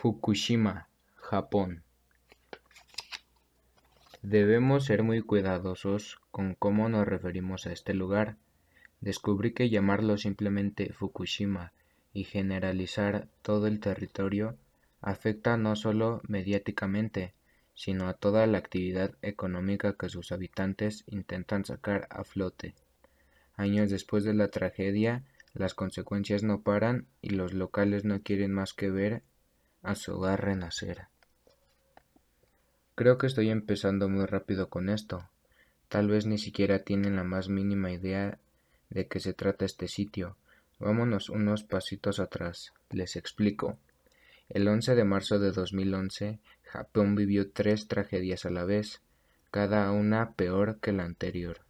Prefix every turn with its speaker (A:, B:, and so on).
A: Fukushima, Japón. Debemos ser muy cuidadosos con cómo nos referimos a este lugar. Descubrí que llamarlo simplemente Fukushima y generalizar todo el territorio afecta no solo mediáticamente, sino a toda la actividad económica que sus habitantes intentan sacar a flote. Años después de la tragedia, las consecuencias no paran y los locales no quieren más que ver a su hogar renacer. Creo que estoy empezando muy rápido con esto. Tal vez ni siquiera tienen la más mínima idea de qué se trata este sitio. Vámonos unos pasitos atrás. Les explico. El 11 de marzo de 2011, Japón vivió tres tragedias a la vez, cada una peor que la anterior.